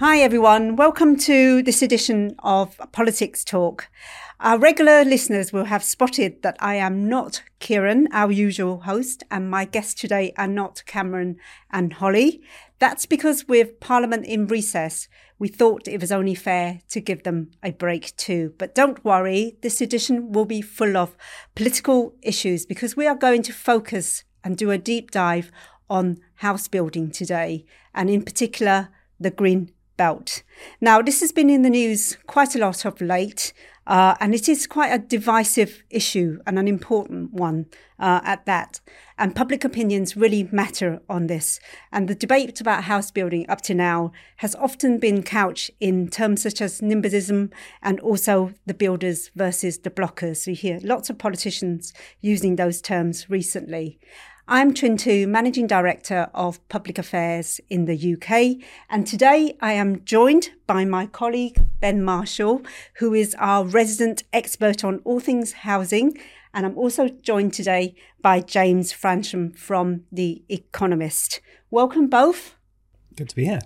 Hi, everyone. Welcome to this edition of Politics Talk. Our regular listeners will have spotted that I am not Keiran, our usual host, and my guests today are not Cameron and Holly. That's because with Parliament in recess, we thought it was only fair to give them a break too. But don't worry, this edition will be full of political issues because we are going to focus and do a deep dive on house building today, and in particular, the Green Belt. Now, this has been in the news quite a lot of late, uh, and it is quite a divisive issue and an important one uh, at that. And public opinions really matter on this. And the debate about house building up to now has often been couched in terms such as NIMBYism and also the builders versus the blockers. So you hear lots of politicians using those terms recently. I'm Trinh Tu, Managing Director of Public Affairs in the UK, and today I am joined by my colleague Ben Marshall, who is our resident expert on all things housing. And I'm also joined today by James Fransham from The Economist. Welcome both. Good to be here.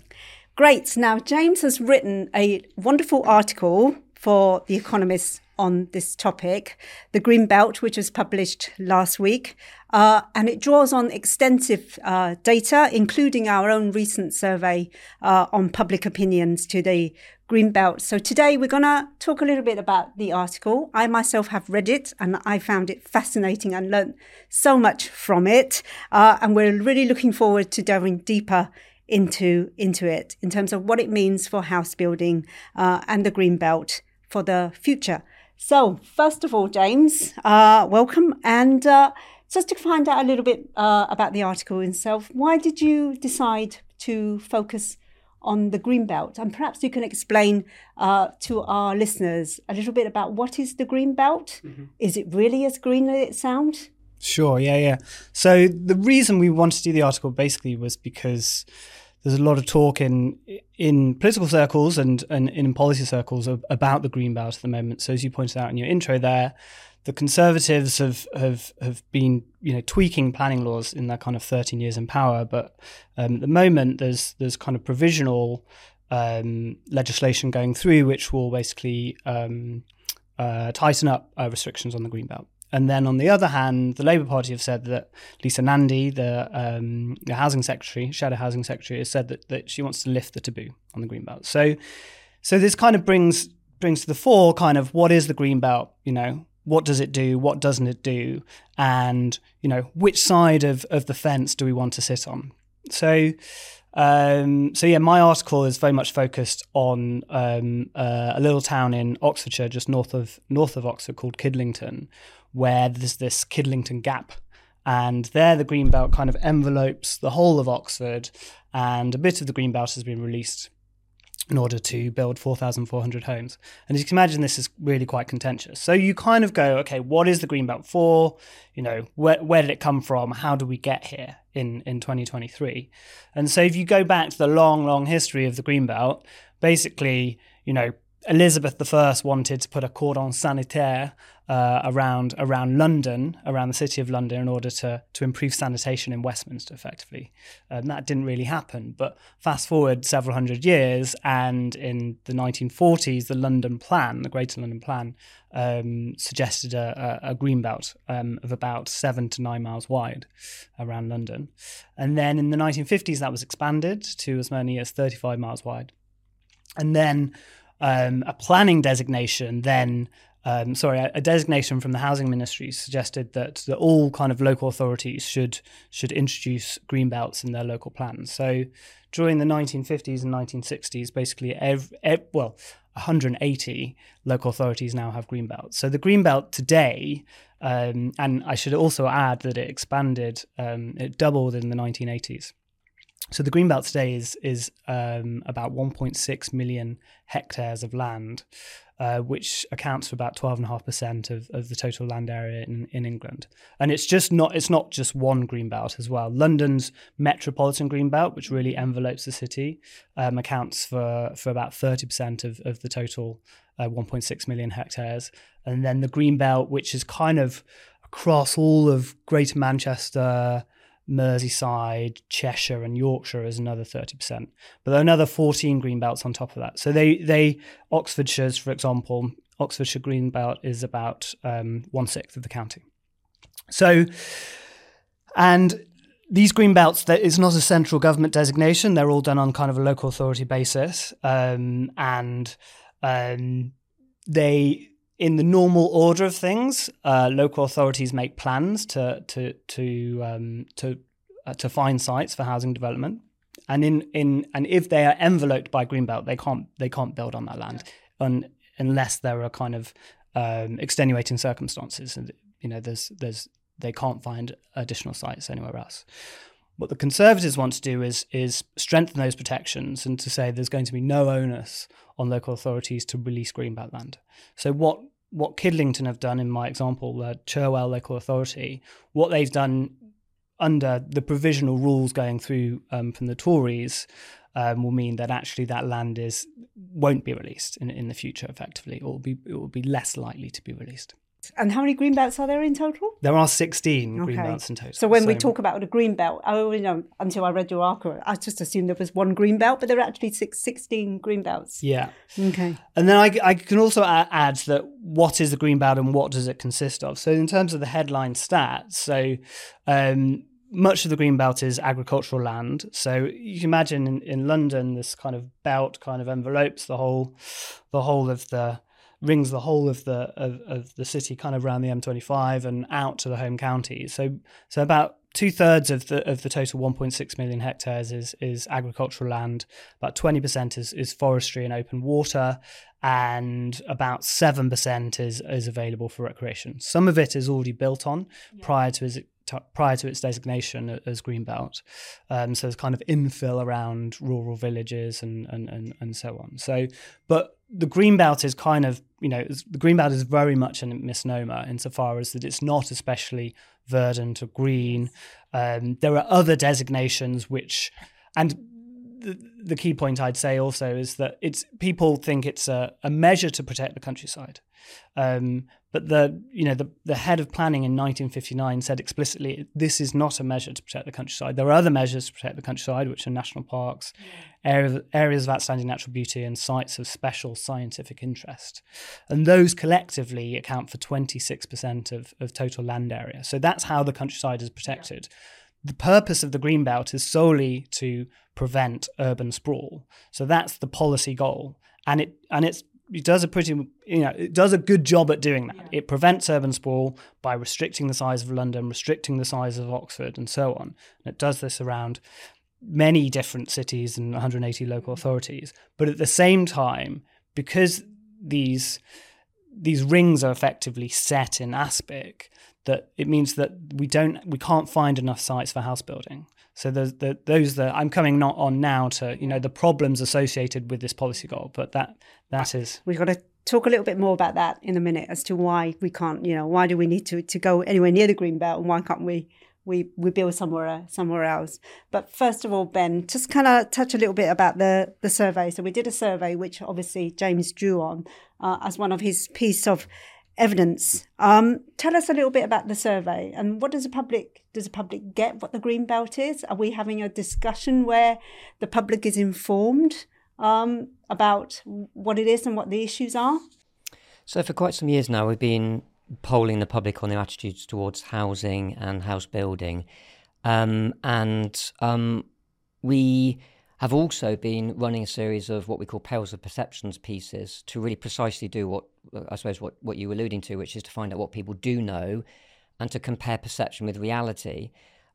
Great. Now, James has written a wonderful article for The Economist on this topic, the Green Belt, which was published last week. Uh, and it draws on extensive uh, data, including our own recent survey uh, on public opinions to the Green Belt. So today we're going to talk a little bit about the article. I myself have read it and I found it fascinating and learned so much from it. Uh, and we're really looking forward to delving deeper into into it in terms of what it means for house building uh, and the Green Belt for the future. So, first of all, James, uh, welcome. And uh, just to find out a little bit uh, about the article itself, why did you decide to focus on the green belt? And perhaps you can explain uh, to our listeners a little bit about what is the green belt? Mm-hmm. Is it really as green as it sounds? Sure, yeah, yeah. So, the reason we wanted to do the article basically was because there's a lot of talk in in political circles and, and in policy circles about the green belt at the moment. So as you pointed out in your intro there, the Conservatives have have have been you know tweaking planning laws in their kind of 13 years in power, but um, at the moment there's there's kind of provisional um, legislation going through which will basically um, uh, tighten up uh, restrictions on the green belt. And then on the other hand, the Labour Party have said that Lisa Nandy, the, um, the housing secretary, shadow housing secretary, has said that, that she wants to lift the taboo on the green belt. So, so this kind of brings brings to the fore kind of what is the green belt? You know, what does it do? What doesn't it do? And you know, which side of of the fence do we want to sit on? So. Um, so yeah, my article is very much focused on um, uh, a little town in Oxfordshire, just north of north of Oxford, called Kidlington, where there's this Kidlington Gap. And there, the Greenbelt kind of envelopes the whole of Oxford, and a bit of the Greenbelt has been released in order to build 4,400 homes. And as you can imagine, this is really quite contentious. So you kind of go, okay, what is the Greenbelt for? You know, where, where did it come from? How do we get here in, in 2023? And so if you go back to the long, long history of the Greenbelt, basically, you know, Elizabeth I wanted to put a cordon sanitaire uh, around around London, around the city of London, in order to to improve sanitation in Westminster, effectively. And that didn't really happen. But fast forward several hundred years, and in the 1940s, the London Plan, the Greater London Plan, um, suggested a, a, a green belt um, of about seven to nine miles wide around London. And then in the 1950s, that was expanded to as many as 35 miles wide. And then um, a planning designation then um, sorry, a, designation from the housing ministry suggested that, that all kind of local authorities should should introduce green belts in their local plans. So during the 1950s and 1960s, basically, well, 180 local authorities now have green belts. So the green belt today, um, and I should also add that it expanded, um, it doubled in the 1980s. So the green belt today is is um, about 1.6 million hectares of land, uh, which accounts for about 12.5% of, of the total land area in, in England. And it's just not it's not just one greenbelt as well. London's metropolitan greenbelt, which really envelopes the city, um, accounts for for about 30% of, of the total uh, 1.6 million hectares. And then the greenbelt, which is kind of across all of Greater Manchester Merseyside, Cheshire, and Yorkshire is another 30%. But there are another 14 green belts on top of that. So they, they Oxfordshire's, for example, Oxfordshire green belt is about um, one sixth of the county. So, and these green belts, that is not a central government designation. They're all done on kind of a local authority basis, um, and um, they in the normal order of things, uh, local authorities make plans to to to um, to uh, to find sites for housing development, and in in and if they are enveloped by greenbelt, they can't they can't build on that land, un, unless there are kind of um, extenuating circumstances, and you know there's there's they can't find additional sites anywhere else. What the Conservatives want to do is is strengthen those protections and to say there's going to be no onus on local authorities to release greenbelt land. So what what Kidlington have done in my example, the Cherwell local authority, what they've done under the provisional rules going through um, from the Tories um, will mean that actually that land is won't be released in, in the future effectively, or be it will be less likely to be released. And how many green belts are there in total? There are 16 okay. green belts in total. So when so, we talk about a green belt, I always know until I read your article, I just assumed there was one green belt, but there are actually six, 16 green belts. Yeah. Okay. And then I, I can also add that what is the green belt and what does it consist of? So in terms of the headline stats, so um, much of the green belt is agricultural land. So you can imagine in, in London, this kind of belt kind of envelopes the whole, the whole of the rings the whole of the of, of the city kind of around the M25 and out to the home counties. So so about two thirds of the of the total 1.6 million hectares is is agricultural land. About 20 percent is is forestry and open water, and about seven percent is is available for recreation. Some of it is already built on yeah. prior to its prior to its designation as greenbelt. Um, so it's kind of infill around rural villages and, and, and, and so on. So, but the greenbelt is kind of, you know, the greenbelt is very much a misnomer insofar as that it's not especially verdant or green. Um, there are other designations which, and the, the key point I'd say also is that it's people think it's a, a measure to protect the countryside. Um, but the you know the, the head of planning in 1959 said explicitly this is not a measure to protect the countryside. There are other measures to protect the countryside, which are national parks, mm. areas, areas of outstanding natural beauty, and sites of special scientific interest. And those collectively account for 26% of, of total land area. So that's how the countryside is protected. Yeah. The purpose of the green belt is solely to prevent urban sprawl. So that's the policy goal. And it and it's it does a pretty you know it does a good job at doing that. Yeah. It prevents urban sprawl by restricting the size of London, restricting the size of Oxford, and so on. And it does this around many different cities and 180 local mm-hmm. authorities. But at the same time, because these these rings are effectively set in aspic, that it means that we don't we can't find enough sites for house building. So there's the, those that I'm coming not on now to you know the problems associated with this policy goal, but that that is we've got to talk a little bit more about that in a minute as to why we can't you know why do we need to to go anywhere near the green belt and why can't we we we build somewhere somewhere else. But first of all, Ben, just kind of touch a little bit about the the survey. So we did a survey, which obviously James drew on uh, as one of his piece of evidence. Um, tell us a little bit about the survey and what does the public does the public get what the green belt is? Are we having a discussion where the public is informed um, about what it is and what the issues are? So for quite some years now, we've been polling the public on their attitudes towards housing and house building, um, and um, we have also been running a series of what we call Perils of Perceptions pieces to really precisely do what I suppose what, what you were alluding to, which is to find out what people do know and to compare perception with reality.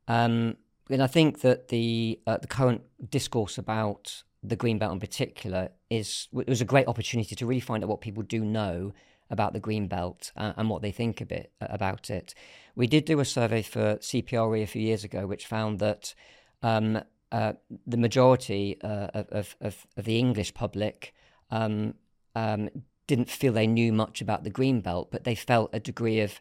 Um, and I think that the uh, the current discourse about the green belt in particular is it was a great opportunity to really find out what people do know about the green belt uh, and what they think a bit uh, about it. We did do a survey for CPRE a few years ago, which found that um, uh, the majority uh, of, of, of, the English public um, um, didn't feel they knew much about the green belt, but they felt a degree of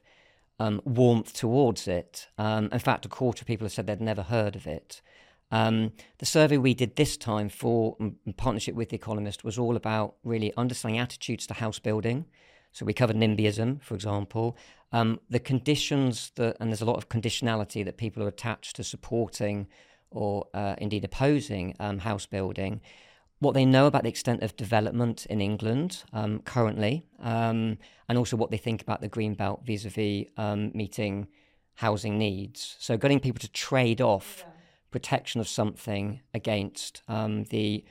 um, warmth towards it. Um, in fact, a quarter of people have said they'd never heard of it. Um, the survey we did this time for partnership with The Economist was all about really understanding attitudes to house building, So we covered NIMBYism, for example. Um, the conditions that, and there's a lot of conditionality that people are attached to supporting or uh, indeed opposing um, house building. What they know about the extent of development in England um, currently, um, and also what they think about the green belt vis-a-vis um, meeting housing needs. So getting people to trade off yeah. protection of something against um, the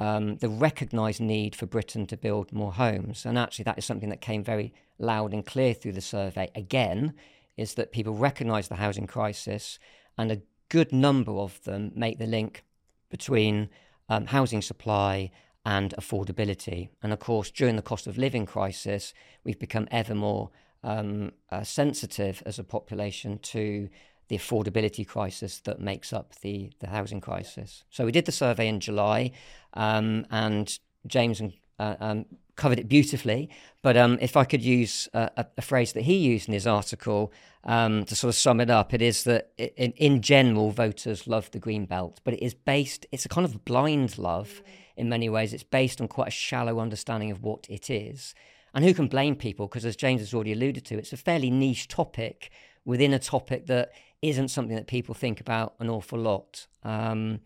um, the recognised need for Britain to build more homes. And actually, that is something that came very loud and clear through the survey. Again, is that people recognise the housing crisis, and a good number of them make the link between um, housing supply and affordability. And of course, during the cost of living crisis, we've become ever more um, uh, sensitive as a population to the affordability crisis that makes up the, the housing crisis. So we did the survey in July, um, and James and, uh, um, covered it beautifully. But um, if I could use a, a, phrase that he used in his article um, to sort of sum it up, it is that in, in, general, voters love the green belt, but it is based. It's a kind of blind love in many ways. It's based on quite a shallow understanding of what it is. And who can blame people? Because as James has already alluded to, it's a fairly niche topic within a topic that isn't something that people think about an awful lot. Um,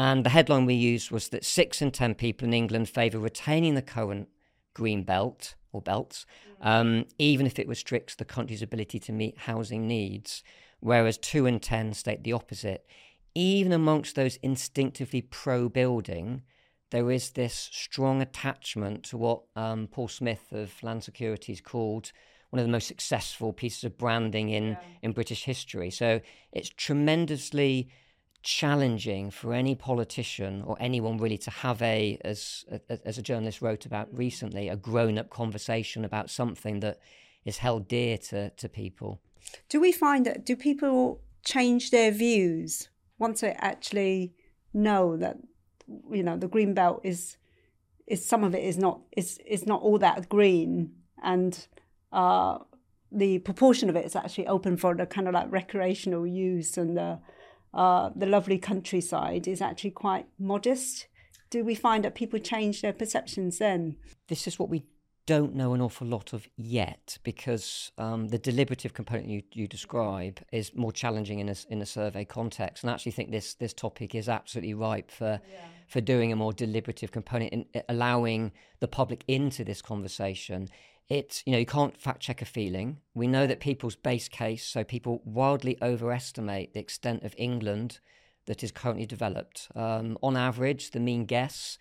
and the headline we used was that six in 10 people in England favour retaining the current green belt or belts, um, even if it restricts the country's ability to meet housing needs, whereas two in 10 state the opposite. Even amongst those instinctively pro building, there is this strong attachment to what um, Paul Smith of Land Securities called one of the most successful pieces of branding in, yeah. in British history. So it's tremendously challenging for any politician or anyone really to have a, as as a journalist wrote about recently, a grown up conversation about something that is held dear to to people. Do we find that do people change their views once they actually know that you know the green belt is is some of it is not is is not all that green and uh, the proportion of it is actually open for the kind of like recreational use and the uh, the lovely countryside is actually quite modest. Do we find that people change their perceptions then? This is what we don't know an awful lot of yet because um, the deliberative component you, you describe is more challenging in a, in a survey context. And I actually think this, this topic is absolutely ripe for, yeah. for doing a more deliberative component and allowing the public into this conversation it's you know you can't fact check a feeling. We know that people's base case so people wildly overestimate the extent of england that is currently developed. Um, on average the mean guess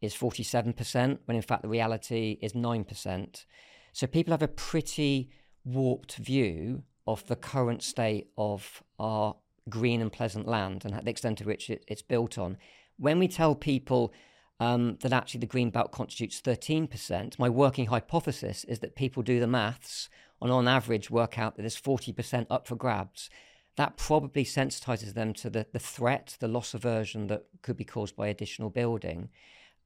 is 47% when in fact the reality is 9% so people have a pretty warped view of the current state of our green and pleasant land and the extent to which it, it's built on. When we tell people um, that actually the green belt constitutes 13%. My working hypothesis is that people do the maths and on average work out that there's 40% up for grabs. That probably sensitizes them to the, the threat, the loss aversion that could be caused by additional building,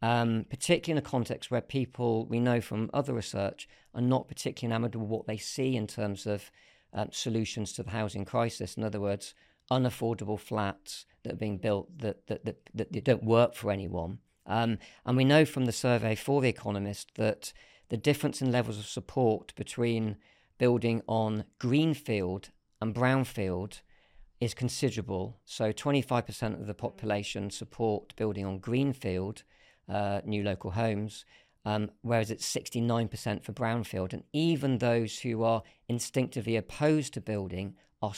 um, particularly in a context where people, we know from other research, are not particularly enamored with what they see in terms of um, solutions to the housing crisis. In other words, unaffordable flats that are being built that, that, that, that don't work for anyone. Um, and we know from the survey for The Economist that the difference in levels of support between building on greenfield and brownfield is considerable. So 25% of the population support building on greenfield, uh, new local homes, um, whereas it's 69% for brownfield. And even those who are instinctively opposed to building are,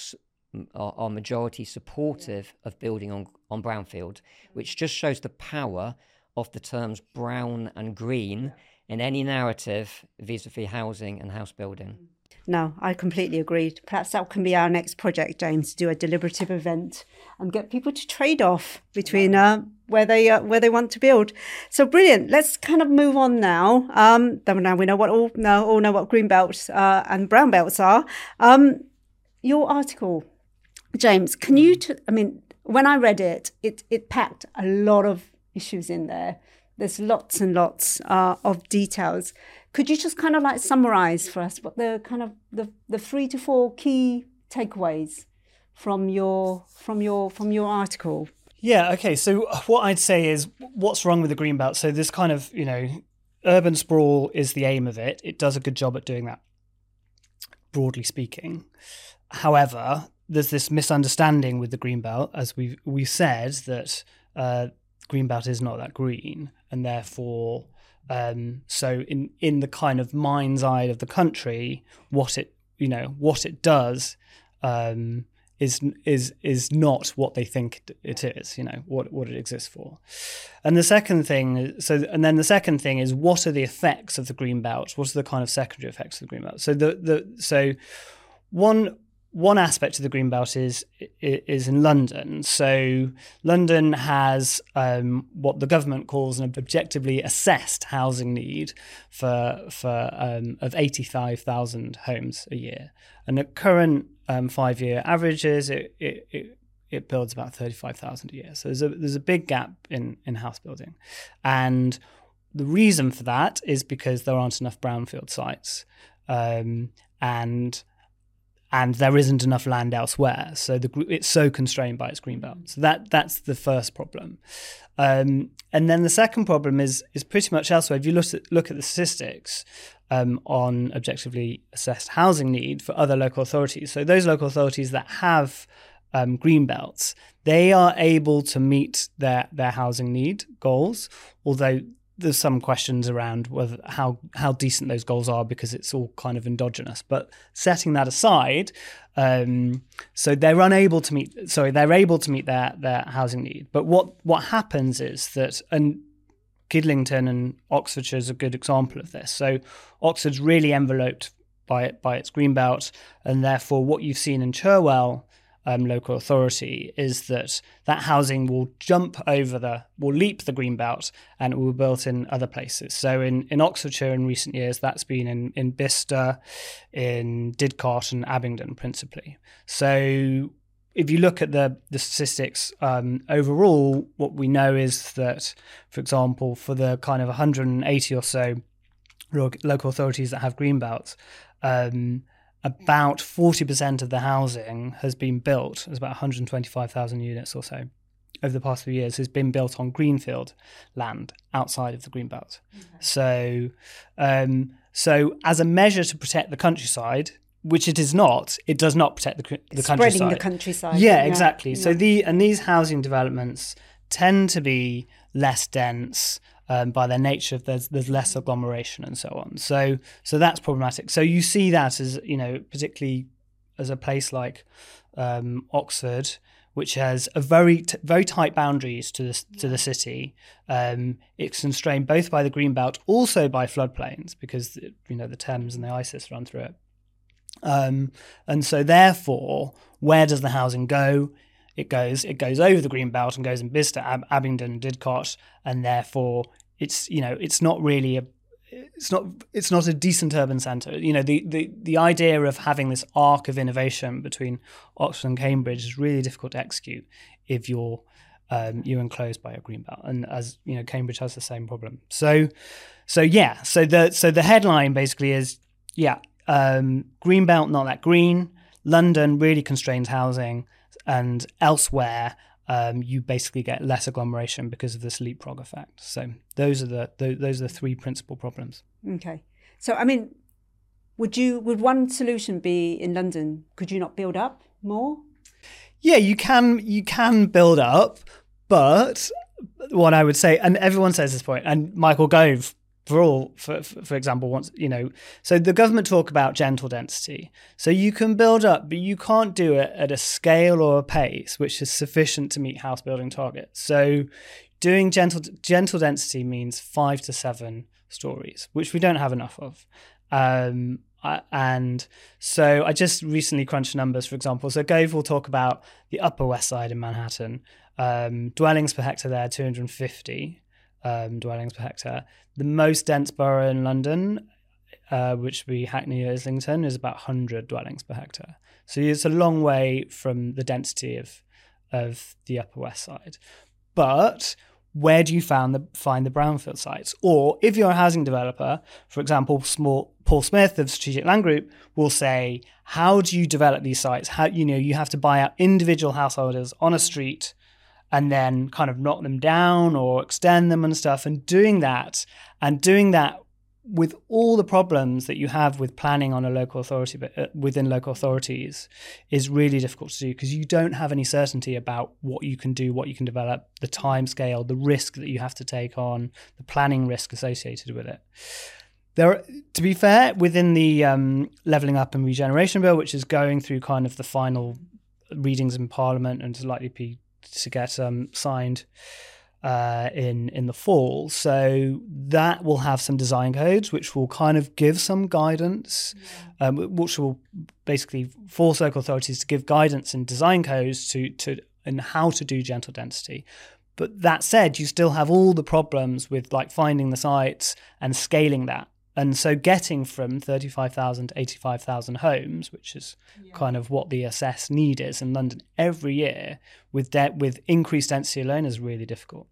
are, are majority supportive of building on, on brownfield, which just shows the power of the terms brown and green in any narrative vis-a-vis housing and house building. No, I completely agree. Perhaps that can be our next project, James, to do a deliberative event and get people to trade off between uh, where they uh, where they want to build. So brilliant. Let's kind of move on now. Um, now we know what all now all know what green belts uh, and brown belts are. Um, your article, James, can you? T- I mean, when I read it, it it packed a lot of issues in there. There's lots and lots uh, of details. Could you just kind of like summarize for us what the kind of the, the three to four key takeaways from your from your from your article? Yeah. Okay. So what I'd say is, what's wrong with the green belt? So this kind of you know urban sprawl is the aim of it. It does a good job at doing that, broadly speaking. However, there's this misunderstanding with the greenbelt, as we've we said that uh, greenbelt is not that green, and therefore, um, so in in the kind of mind's eye of the country, what it you know what it does um, is is is not what they think it is. You know what what it exists for. And the second thing, so and then the second thing is what are the effects of the green belt? What are the kind of secondary effects of the green belt? So the the so one one aspect of the green belt is is in London. So London has um, what the government calls an objectively assessed housing need for for um, of eighty five thousand homes a year, and at current um, five year averages, it, it, it it builds about 35,000 a year. So there's a there's a big gap in in house building. And the reason for that is because there aren't enough brownfield sites. Um, and and there isn't enough land elsewhere. So the it's so constrained by its green belt. So that that's the first problem. Um, and then the second problem is is pretty much elsewhere. If you look at look at the statistics um, on objectively assessed housing need for other local authorities, so those local authorities that have um, green belts, they are able to meet their their housing need goals, although there's some questions around whether how how decent those goals are because it's all kind of endogenous. But setting that aside, um, so they're unable to meet. Sorry, they're able to meet their their housing need. But what what happens is that and Kidlington and Oxfordshire is a good example of this. So Oxford's really enveloped by by its green belt, and therefore what you've seen in Cherwell um, local authority is that that housing will jump over the, will leap the green belt and it will be built in other places. So in, in Oxfordshire in recent years, that's been in, in Bicester, in Didcot and Abingdon principally. So if you look at the, the statistics um, overall, what we know is that, for example, for the kind of 180 or so local authorities that have green belts, um, about 40% of the housing has been built, there's about 125,000 units or so over the past few years, has been built on greenfield land outside of the greenbelt. Okay. So, um, so as a measure to protect the countryside, which it is not, it does not protect the, the it's countryside. Spreading the countryside. Yeah, yeah. exactly. Yeah. So the and these housing developments tend to be less dense um, by their nature. There's there's less agglomeration and so on. So so that's problematic. So you see that as you know, particularly as a place like um, Oxford, which has a very t- very tight boundaries to the to the city. Um, it's constrained both by the green belt, also by floodplains, because you know the Thames and the Isis run through it. Um, and so, therefore, where does the housing go? It goes it goes over the green belt and goes in Bicester, Ab- Abingdon, Didcot, and therefore it's you know it's not really a it's not it's not a decent urban centre. You know the, the the idea of having this arc of innovation between Oxford and Cambridge is really difficult to execute if you're um, you're enclosed by a green belt, and as you know, Cambridge has the same problem. So, so yeah, so the so the headline basically is yeah, um, green belt not that green. London really constrains housing and elsewhere um, you basically get less agglomeration because of this leapfrog effect. So those are the, the those are the three principal problems. Okay, so I mean, would you would one solution be in London? Could you not build up more? Yeah, you can you can build up, but what I would say, and everyone says this point, and Michael Gove for all, for, for example, once you know, so the government talk about gentle density. So you can build up, but you can't do it at a scale or a pace which is sufficient to meet house building targets. So doing gentle gentle density means five to seven stories, which we don't have enough of. Um, and so I just recently crunched numbers, for example. So Gove will talk about the Upper West Side in Manhattan. Um, dwellings per hectare there, 250 um, dwellings per hectare. The most dense borough in London, uh, which would be Hackney or Islington, is about 100 dwellings per hectare. So it's a long way from the density of of the Upper West Side. But where do you find the, find the brownfield sites? Or if you're a housing developer, for example, small, Paul Smith of Strategic Land Group will say, how do you develop these sites? How you know you have to buy out individual householders on a street and then kind of knock them down or extend them and stuff. And doing that And doing that with all the problems that you have with planning on a local authority but uh, within local authorities is really difficult to do because you don't have any certainty about what you can do what you can develop the time scale the risk that you have to take on the planning risk associated with it there to be fair within the um, levelling up and regeneration bill which is going through kind of the final readings in parliament and is likely to, be, to get um, signed uh, in in the fall. So that will have some design codes, which will kind of give some guidance, yeah. um, which will basically force local authorities to give guidance and design codes to to and how to do gentle density. But that said, you still have all the problems with like finding the sites and scaling that. And so getting from 35,000 to 85,000 homes, which is yeah. kind of what the assess need is in London every year with debt with increased density alone is really difficult.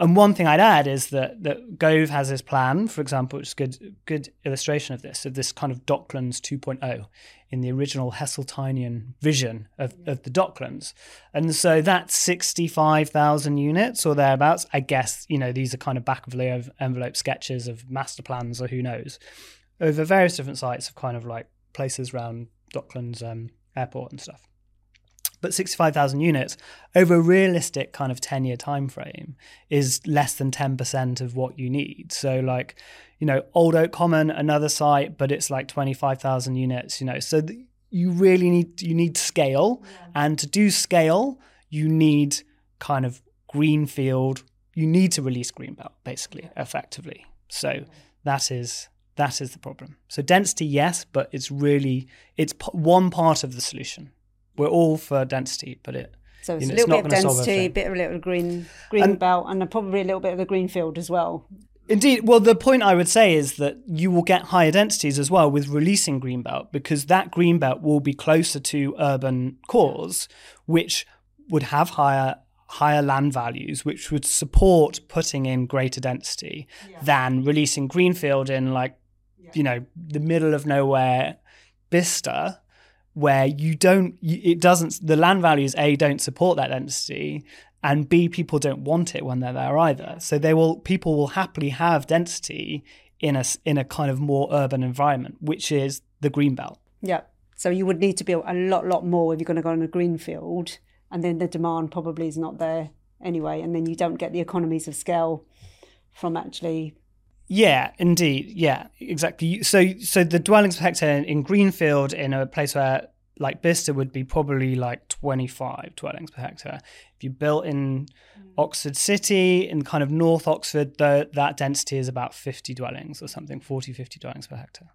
And one thing I'd add is that, that Gove has this plan, for example, which is a good, good illustration of this, of this kind of Docklands 2.0 in the original Heseltinian vision of, of the Docklands. And so that's 65,000 units or thereabouts. I guess, you know, these are kind of back of the envelope sketches of master plans or who knows, over various different sites of kind of like places around Docklands um, airport and stuff but 65,000 units over a realistic kind of 10 year time frame is less than 10% of what you need so like you know old oak common another site but it's like 25,000 units you know so th- you really need you need scale yeah. and to do scale you need kind of greenfield you need to release greenbelt basically yeah. effectively so yeah. that is that is the problem so density yes but it's really it's p- one part of the solution we're all for density, but it. So it's you know, a little bit of density, a bit of a little green green and, belt, and probably a little bit of the green field as well. Indeed. Well, the point I would say is that you will get higher densities as well with releasing greenbelt because that greenbelt will be closer to urban cores, which would have higher higher land values, which would support putting in greater density yeah. than releasing greenfield in like, yeah. you know, the middle of nowhere Bicester where you don't it doesn't the land values a don't support that density and b people don't want it when they're there either. So they will people will happily have density in a in a kind of more urban environment which is the green belt. Yeah. So you would need to build a lot lot more if you're going to go on a green field and then the demand probably is not there anyway and then you don't get the economies of scale from actually yeah, indeed. Yeah, exactly. So, so the dwellings per hectare in Greenfield, in a place where like Bicester would be probably like 25 dwellings per hectare. If you built in mm. Oxford City, in kind of North Oxford, the, that density is about 50 dwellings or something, 40, 50 dwellings per hectare.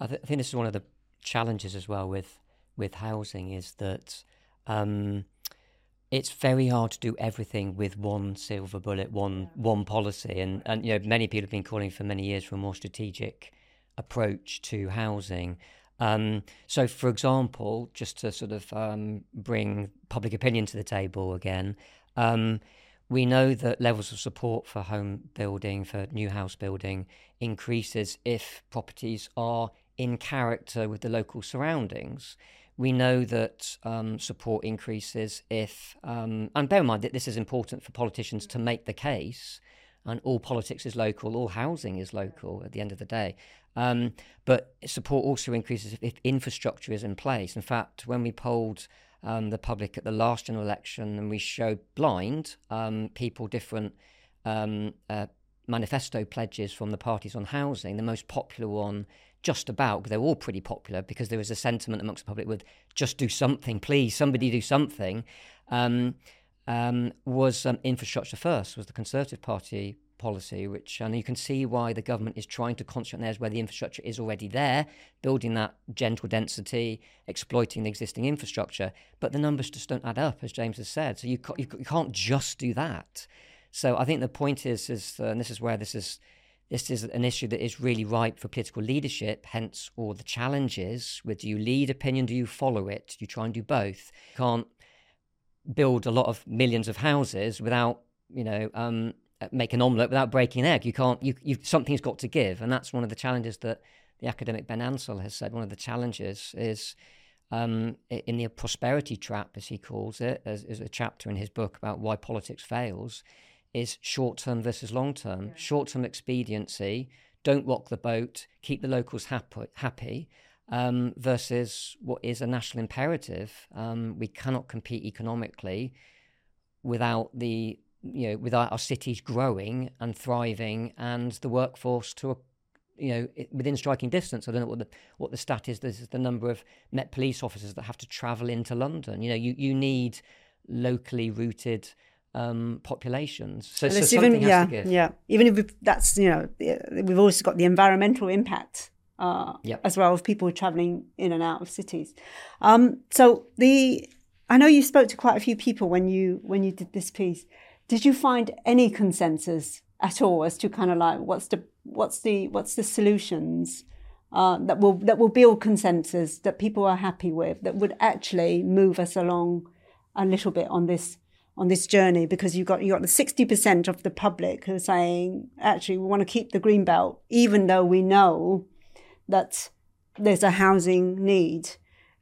I, th- I think this is one of the challenges as well with with housing is that um, it's very hard to do everything with one silver bullet, one one policy, and and you know many people have been calling for many years for a more strategic approach to housing. Um, so, for example, just to sort of um, bring public opinion to the table again, um, we know that levels of support for home building, for new house building, increases if properties are in character with the local surroundings. We know that um, support increases if, um, and bear in mind that this is important for politicians to make the case, and all politics is local, all housing is local at the end of the day. Um, but support also increases if, if, infrastructure is in place. In fact, when we polled um, the public at the last general election and we showed blind um, people different um, uh, manifesto pledges from the parties on housing, the most popular one just about, they're all pretty popular, because there was a sentiment amongst the public with just do something, please, somebody do something, um, um, was um, infrastructure first, was the Conservative Party policy, which and you can see why the government is trying to concentrate on areas where the infrastructure is already there, building that gentle density, exploiting the existing infrastructure. But the numbers just don't add up, as James has said. So you, you, you can't just do that. So I think the point is, is uh, and this is where this is this is an issue that is really ripe for political leadership, hence all the challenges with do you lead opinion, do you follow it? Do you try and do both? You can't build a lot of millions of houses without, you know, um, make an omelette without breaking an egg. You can't, you, you, something's got to give. And that's one of the challenges that the academic Ben Ansell has said. One of the challenges is um, in the prosperity trap, as he calls it, as, as a chapter in his book about why politics fails, is short term versus long term. Yeah. Short term expediency, don't rock the boat, keep the locals happy, happy um, versus what is a national imperative. Um, we cannot compete economically without the you know without our cities growing and thriving and the workforce to a you know within striking distance. I don't know what the what the stat is. This is the number of Met police officers that have to travel into London. You know, you you need locally rooted um, populations. So, so something even, yeah, yeah. Even if that's you know we've also got the environmental impact uh, yep. as well of people traveling in and out of cities. Um, so the I know you spoke to quite a few people when you when you did this piece. Did you find any consensus at all as to kind of like what's the what's the what's the solutions uh, that will that will build consensus that people are happy with that would actually move us along a little bit on this on this journey because you've got you got the sixty percent of the public who are saying actually we want to keep the green belt even though we know that there's a housing need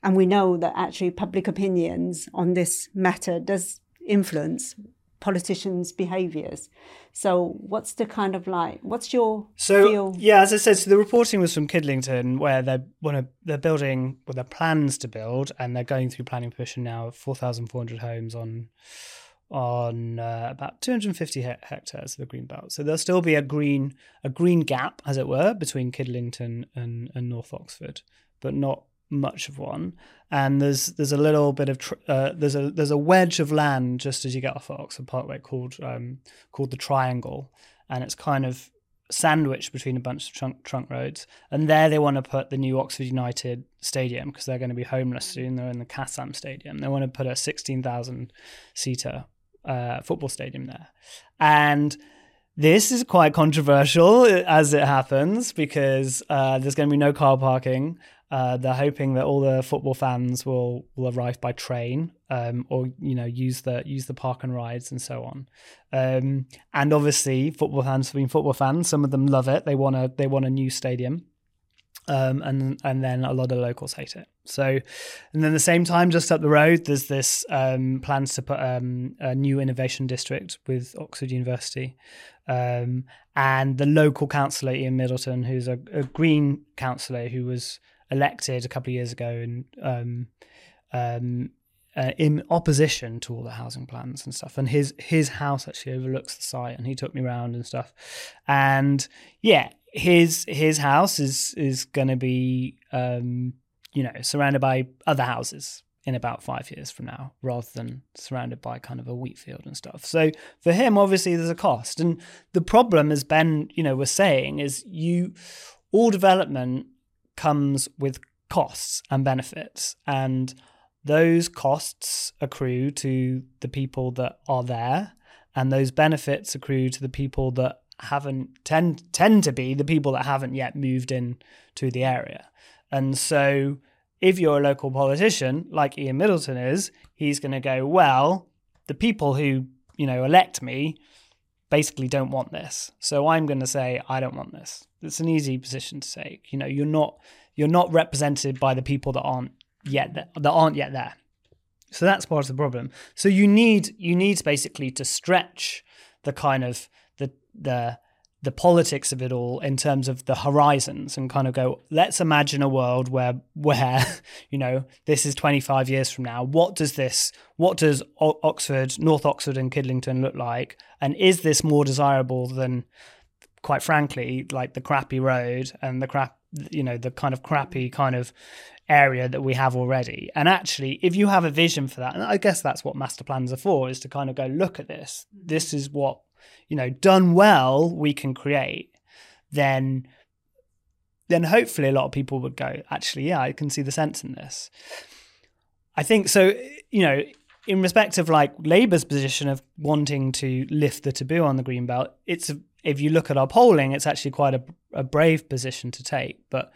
and we know that actually public opinions on this matter does influence politicians' behaviours. So, what's the kind of like? What's your so feel? yeah? As I said, so the reporting was from Kidlington, where they want to they're building well, their plans to build, and they're going through planning permission now. Four thousand four hundred homes on on uh, about 250 he- hectares of the green belt. So there'll still be a green a green gap, as it were, between Kidlington and, and North Oxford, but not much of one. And there's there's a little bit of tr- uh, there's a there's a wedge of land just as you get off at Oxford Parkway called um, called the Triangle, and it's kind of sandwiched between a bunch of trunk trunk roads. And there they want to put the new Oxford United Stadium because they're going to be homeless soon. They're in the Kassam Stadium. They want to put a sixteen thousand seater uh, football stadium there, and this is quite controversial as it happens because uh, there's going to be no car parking. Uh, they're hoping that all the football fans will will arrive by train, um, or you know use the use the park and rides and so on. Um, and obviously, football fans have been football fans. Some of them love it. They want a they want a new stadium, um, and and then a lot of locals hate it. So, and then the same time, just up the road, there's this um, plans to put um, a new innovation district with Oxford University, um, and the local councillor Ian Middleton, who's a, a Green councillor who was elected a couple of years ago and um, um, uh, in opposition to all the housing plans and stuff. And his his house actually overlooks the site, and he took me around and stuff. And yeah, his his house is is going to be um, you know surrounded by other houses in about five years from now, rather than surrounded by kind of a wheat field and stuff. So for him, obviously, there's a cost, and the problem, as Ben you know was saying, is you all development comes with costs and benefits. And those costs accrue to the people that are there, and those benefits accrue to the people that haven't tend tend to be the people that haven't yet moved in to the area. And so if you're a local politician like Ian Middleton is, he's going to go, well, the people who, you know, elect me basically don't want this. So I'm going to say I don't want this. It's an easy position to take. You know, you're not you're not represented by the people that aren't yet there, that aren't yet there. So that's part of the problem. So you need you need basically to stretch the kind of the the the politics of it all in terms of the horizons and kind of go let's imagine a world where where you know this is 25 years from now what does this what does oxford north oxford and kidlington look like and is this more desirable than quite frankly like the crappy road and the crap you know the kind of crappy kind of area that we have already and actually if you have a vision for that and i guess that's what master plans are for is to kind of go look at this this is what you know, done well, we can create, then then hopefully a lot of people would go, actually, yeah, I can see the sense in this. I think so, you know, in respect of like Labour's position of wanting to lift the taboo on the green belt, it's if you look at our polling, it's actually quite a, a brave position to take. But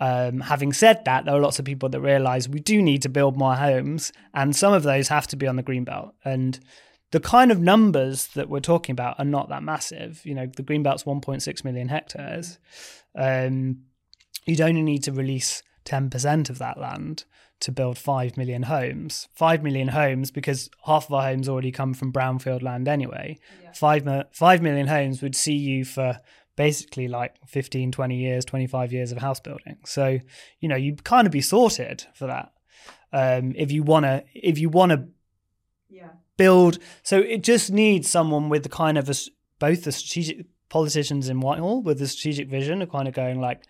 um, having said that, there are lots of people that realise we do need to build more homes, and some of those have to be on the green belt. And the kind of numbers that we're talking about are not that massive. You know, the Greenbelt's 1.6 million hectares. Um, you'd only need to release 10% of that land to build 5 million homes. 5 million homes, because half of our homes already come from brownfield land anyway. Yeah. 5, 5 million homes would see you for basically like 15, 20 years, 25 years of house building. So, you know, you kind of be sorted for that. Um, if you want to, if you want to yeah. build, so it just needs someone with the kind of a, both the strategic politicians in Whitehall with the strategic vision of kind of going like,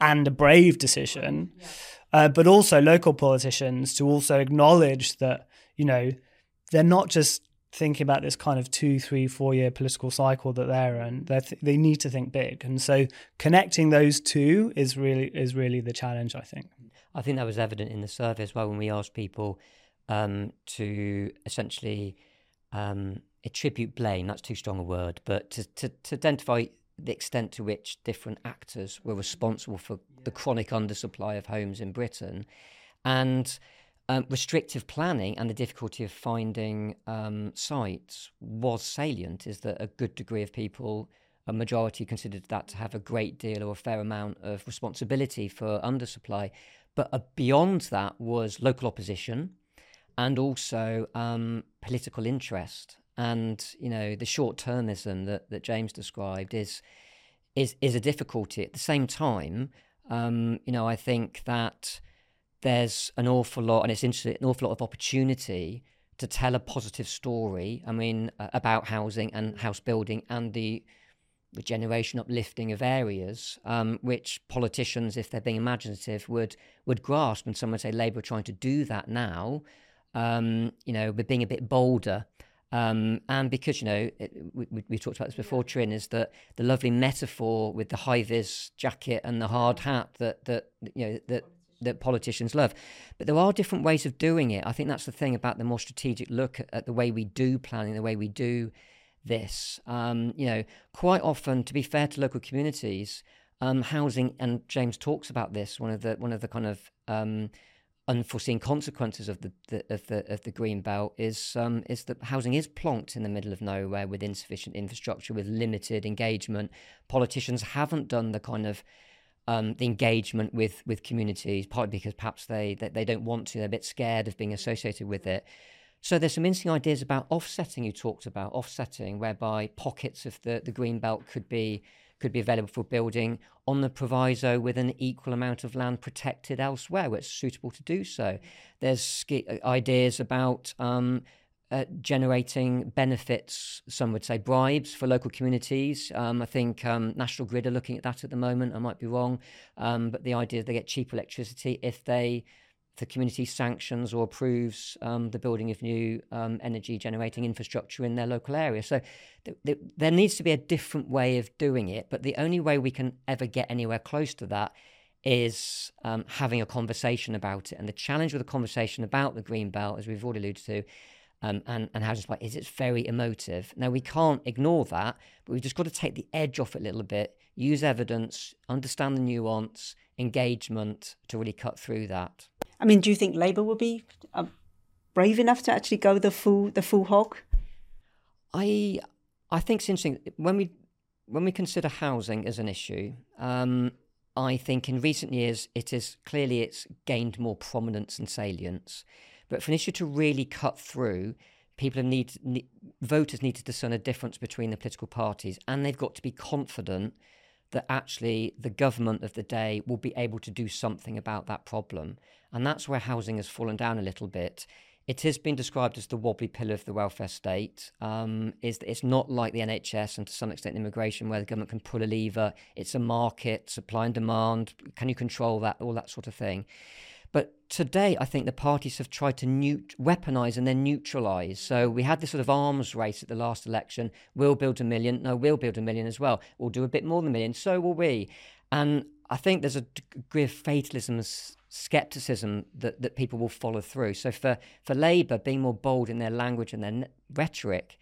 and a brave decision. Yeah uh, but also local politicians to also acknowledge that you know they're not just thinking about this kind of two, three, four year political cycle that they're in. They th- they need to think big, and so connecting those two is really is really the challenge. I think. I think that was evident in the survey as well when we asked people um, to essentially um, attribute blame. That's too strong a word, but to, to, to identify the extent to which different actors were responsible for the chronic undersupply of homes in Britain. And um, restrictive planning and the difficulty of finding um, sites was salient, is that a good degree of people, a majority considered that to have a great deal or a fair amount of responsibility for undersupply. But uh, beyond that was local opposition and also um, political interest and you know the short termism that, that James described is is is a difficulty. At the same time, um, you know, I think that there's an awful lot, and it's interesting, an awful lot of opportunity to tell a positive story. I mean, uh, about housing and house building and the regeneration, uplifting of areas, um, which politicians, if they're being imaginative, would would grasp. And some would say Labour are trying to do that now. Um, you know, we're being a bit bolder. Um, and because, you know, it, we, we talked about this before, Trinh, is that the lovely metaphor with the high vis jacket and the hard hat that, that you know, that, that politicians love. But there are different ways of doing it. I think that's the thing about the more strategic look at, at the way we do planning, the way we do this. Um, you know, quite often, to be fair to local communities, um, housing, and James talks about this, one of the, one of the kind of, um, unforeseen consequences of the, the, of the of the green belt is um, is that housing is plonked in the middle of nowhere with insufficient infrastructure, with limited engagement. Politicians haven't done the kind of um, the engagement with with communities, partly because perhaps they, they they don't want to. They're a bit scared of being associated with it. So there's some interesting ideas about offsetting you talked about, offsetting, whereby pockets of the, the green belt could be could be available for building on the proviso with an equal amount of land protected elsewhere where it's suitable to do so. There's uh, ideas about um, uh, generating benefits, some would say bribes for local communities. Um, I think um, National Grid are looking at that at the moment. I might be wrong, um, but the idea they get cheap electricity if they the community sanctions or approves um, the building of new um, energy generating infrastructure in their local area. So th- th- there needs to be a different way of doing it, but the only way we can ever get anywhere close to that is um, having a conversation about it. And the challenge with a conversation about the green belt, as we've already alluded to, um, and, and housing supply is it's very emotive. Now, we can't ignore that, but we've just got to take the edge off it a little bit, use evidence, understand the nuance, engagement to really cut through that. I mean, do you think Labour will be uh, brave enough to actually go the full the full hog? I I think it's interesting when we when we consider housing as an issue. Um, I think in recent years it is clearly it's gained more prominence and salience, but for an issue to really cut through, people need, need voters need to discern a difference between the political parties, and they've got to be confident that actually the government of the day will be able to do something about that problem. And that's where housing has fallen down a little bit. It has been described as the wobbly pillar of the welfare state. Um, is it's not like the NHS and to some extent immigration, where the government can pull a lever. It's a market, supply and demand. Can you control that? All that sort of thing. But today, I think the parties have tried to neut- weaponize and then neutralize. So we had this sort of arms race at the last election. We'll build a million. No, we'll build a million as well. We'll do a bit more than a million. So will we. And I think there's a degree of fatalism, skepticism that, that people will follow through. So for, for Labour, being more bold in their language and their rhetoric,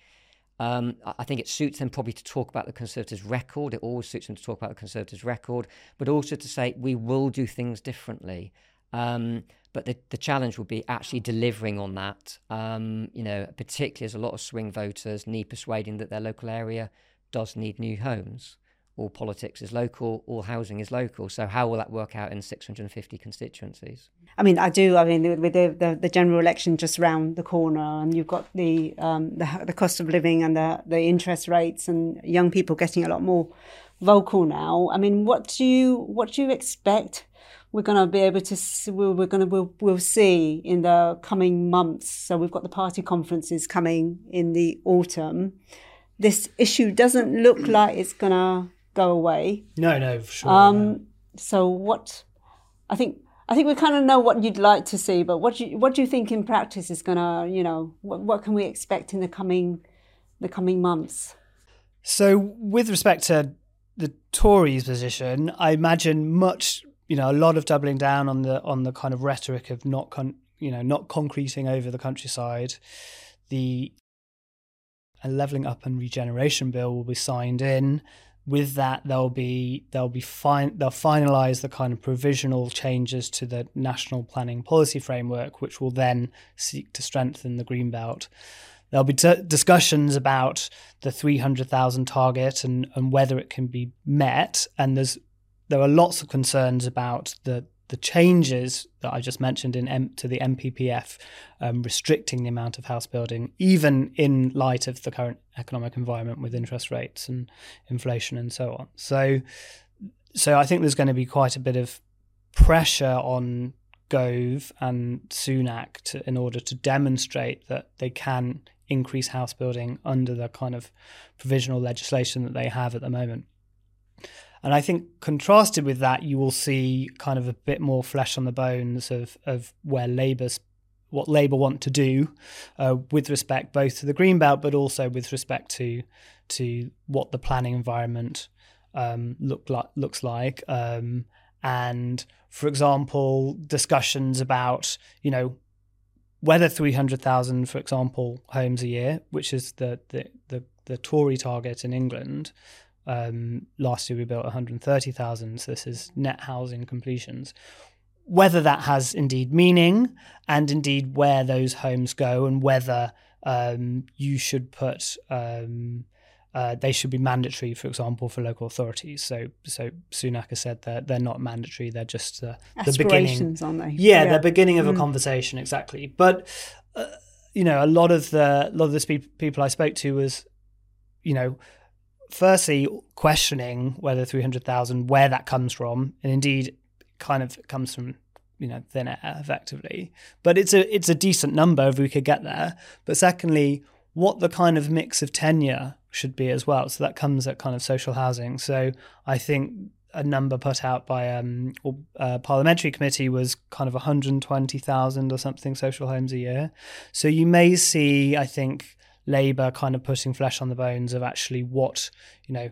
um, I think it suits them probably to talk about the Conservatives' record. It always suits them to talk about the Conservatives' record, but also to say we will do things differently. Um, but the, the challenge will be actually delivering on that. Um, you know, particularly as a lot of swing voters need persuading that their local area does need new homes all politics is local, all housing is local. So how will that work out in 650 constituencies? I mean, I do. I mean, with the, the, the general election just round the corner, and you've got the, um, the the cost of living and the the interest rates, and young people getting a lot more vocal now. I mean, what do you what do you expect? We're going to be able to. See, we're going to we'll, we'll see in the coming months. So we've got the party conferences coming in the autumn. This issue doesn't look like it's going to go away. No, no, for sure. Um, no. So what? I think I think we kind of know what you'd like to see, but what do you, what do you think in practice is gonna, you know, what, what can we expect in the coming the coming months? So, with respect to the Tories' position, I imagine much, you know, a lot of doubling down on the on the kind of rhetoric of not, con- you know, not concreting over the countryside. The a levelling up and regeneration bill will be signed in. With that there'll be there'll be fine they'll finalize the kind of provisional changes to the national planning policy framework which will then seek to strengthen the green belt. There'll be t- discussions about the 300,000 target and and whether it can be met. And there's there are lots of concerns about the the changes that I just mentioned in M- to the NPPF um, restricting the amount of house building, even in light of the current economic environment with interest rates and inflation and so on. So, so I think there's going to be quite a bit of pressure on Gove and Sunak to, in order to demonstrate that they can increase house building under the kind of provisional legislation that they have at the moment. And I think contrasted with that, you will see kind of a bit more flesh on the bones of, of where Labour's what Labour want to do uh, with respect both to the green belt, but also with respect to to what the planning environment um, look like, looks like. Um, and for example, discussions about you know whether three hundred thousand, for example, homes a year, which is the the the, the Tory target in England, um, last year we built 130,000, so this is net housing completions. Whether that has indeed meaning, and indeed where those homes go, and whether um, you should put um, uh, they should be mandatory, for example, for local authorities. So, so Sunak has said that they're not mandatory; they're just uh, the beginning. aren't they? Yeah, yeah. the beginning of mm. a conversation, exactly. But uh, you know, a lot of the a lot of the people I spoke to was, you know, firstly questioning whether 300,000 where that comes from and indeed kind of comes from you know thin air effectively. But it's a it's a decent number if we could get there. But secondly what the kind of mix of tenure should be as well. So that comes at kind of social housing. So i think a number put out by um, a parliamentary committee was kind of 120,000 or something social homes a year. So you may see, I think, Labour kind of putting flesh on the bones of actually what you know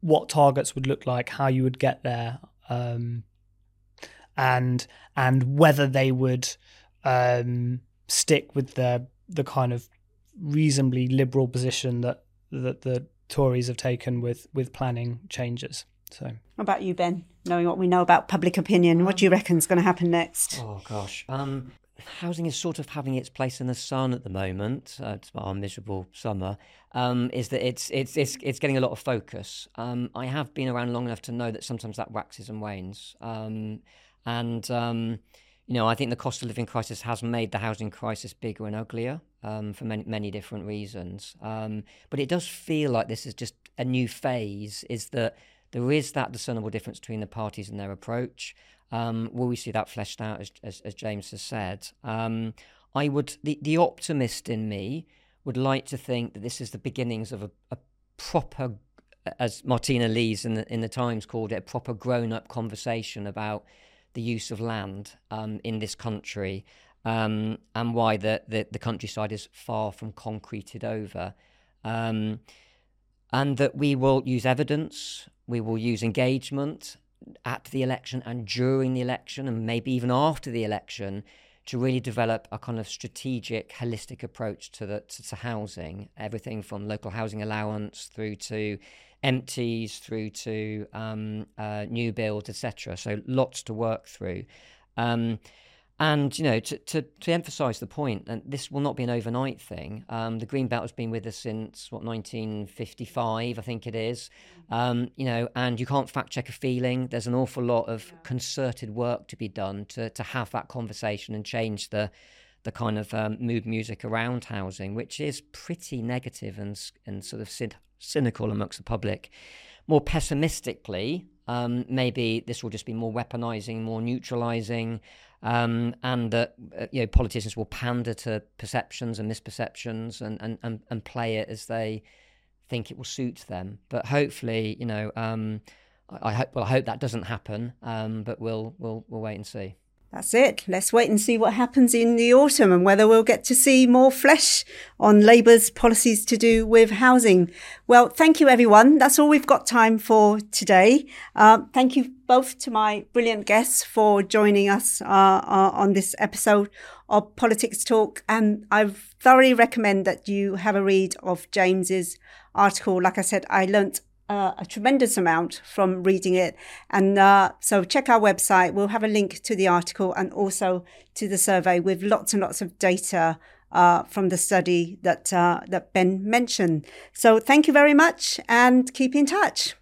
what targets would look like, how you would get there, um, and and whether they would um, stick with the the kind of reasonably liberal position that that the Tories have taken with with planning changes. So, what about you, Ben? Knowing what we know about public opinion, what do you reckon is going to happen next? Oh gosh, um, housing is sort of having its place in the sun at the moment. Uh, it's our miserable summer. Um, is that it's it's it's it's getting a lot of focus. Um, I have been around long enough to know that sometimes that waxes and wanes. Um, and um, you know, I think the cost of living crisis has made the housing crisis bigger and uglier um, for many many different reasons. Um, but it does feel like this is just a new phase. Is that there is that discernible difference between the parties and their approach. Um, will we see that fleshed out, as, as, as James has said? Um, I would, the, the optimist in me would like to think that this is the beginnings of a, a proper, as Martina Lees in the, in the Times called it, a proper grown up conversation about the use of land um, in this country um, and why the, the, the, countryside is far from concreted over. Um, and that we will use evidence, we will use engagement, at the election and during the election, and maybe even after the election, to really develop a kind of strategic, holistic approach to the to, to housing. Everything from local housing allowance through to empties, through to um, uh, new builds, etc. So lots to work through. Um, And you know, to, to, to emphasise the point, and this will not be an overnight thing. Um, the green belt has been with us since what 1955, I think it is. Um, you know, and you can't fact check a feeling. There's an awful lot of concerted work to be done to to have that conversation and change the the kind of um, mood music around housing, which is pretty negative and and sort of cynical amongst the public. More pessimistically, um, maybe this will just be more weaponizing, more neutralizing, um, and that uh, you know politicians will pander to perceptions and misperceptions and, and, and, and, play it as they think it will suit them. But hopefully, you know, um, I, I, hope well, I hope that doesn't happen. Um, but we'll we'll we'll wait and see. That's it. Let's wait and see what happens in the autumn and whether we'll get to see more flesh on Labour's policies to do with housing. Well, thank you, everyone. That's all we've got time for today. Uh, thank you both to my brilliant guests for joining us uh, uh, on this episode of Politics Talk. And I thoroughly recommend that you have a read of James's article. Like I said, I learnt uh, a tremendous amount from reading it. And uh, so check our website. We'll have a link to the article and also to the survey with lots and lots of data uh, from the study that uh, that Ben mentioned. So thank you very much and keep in touch.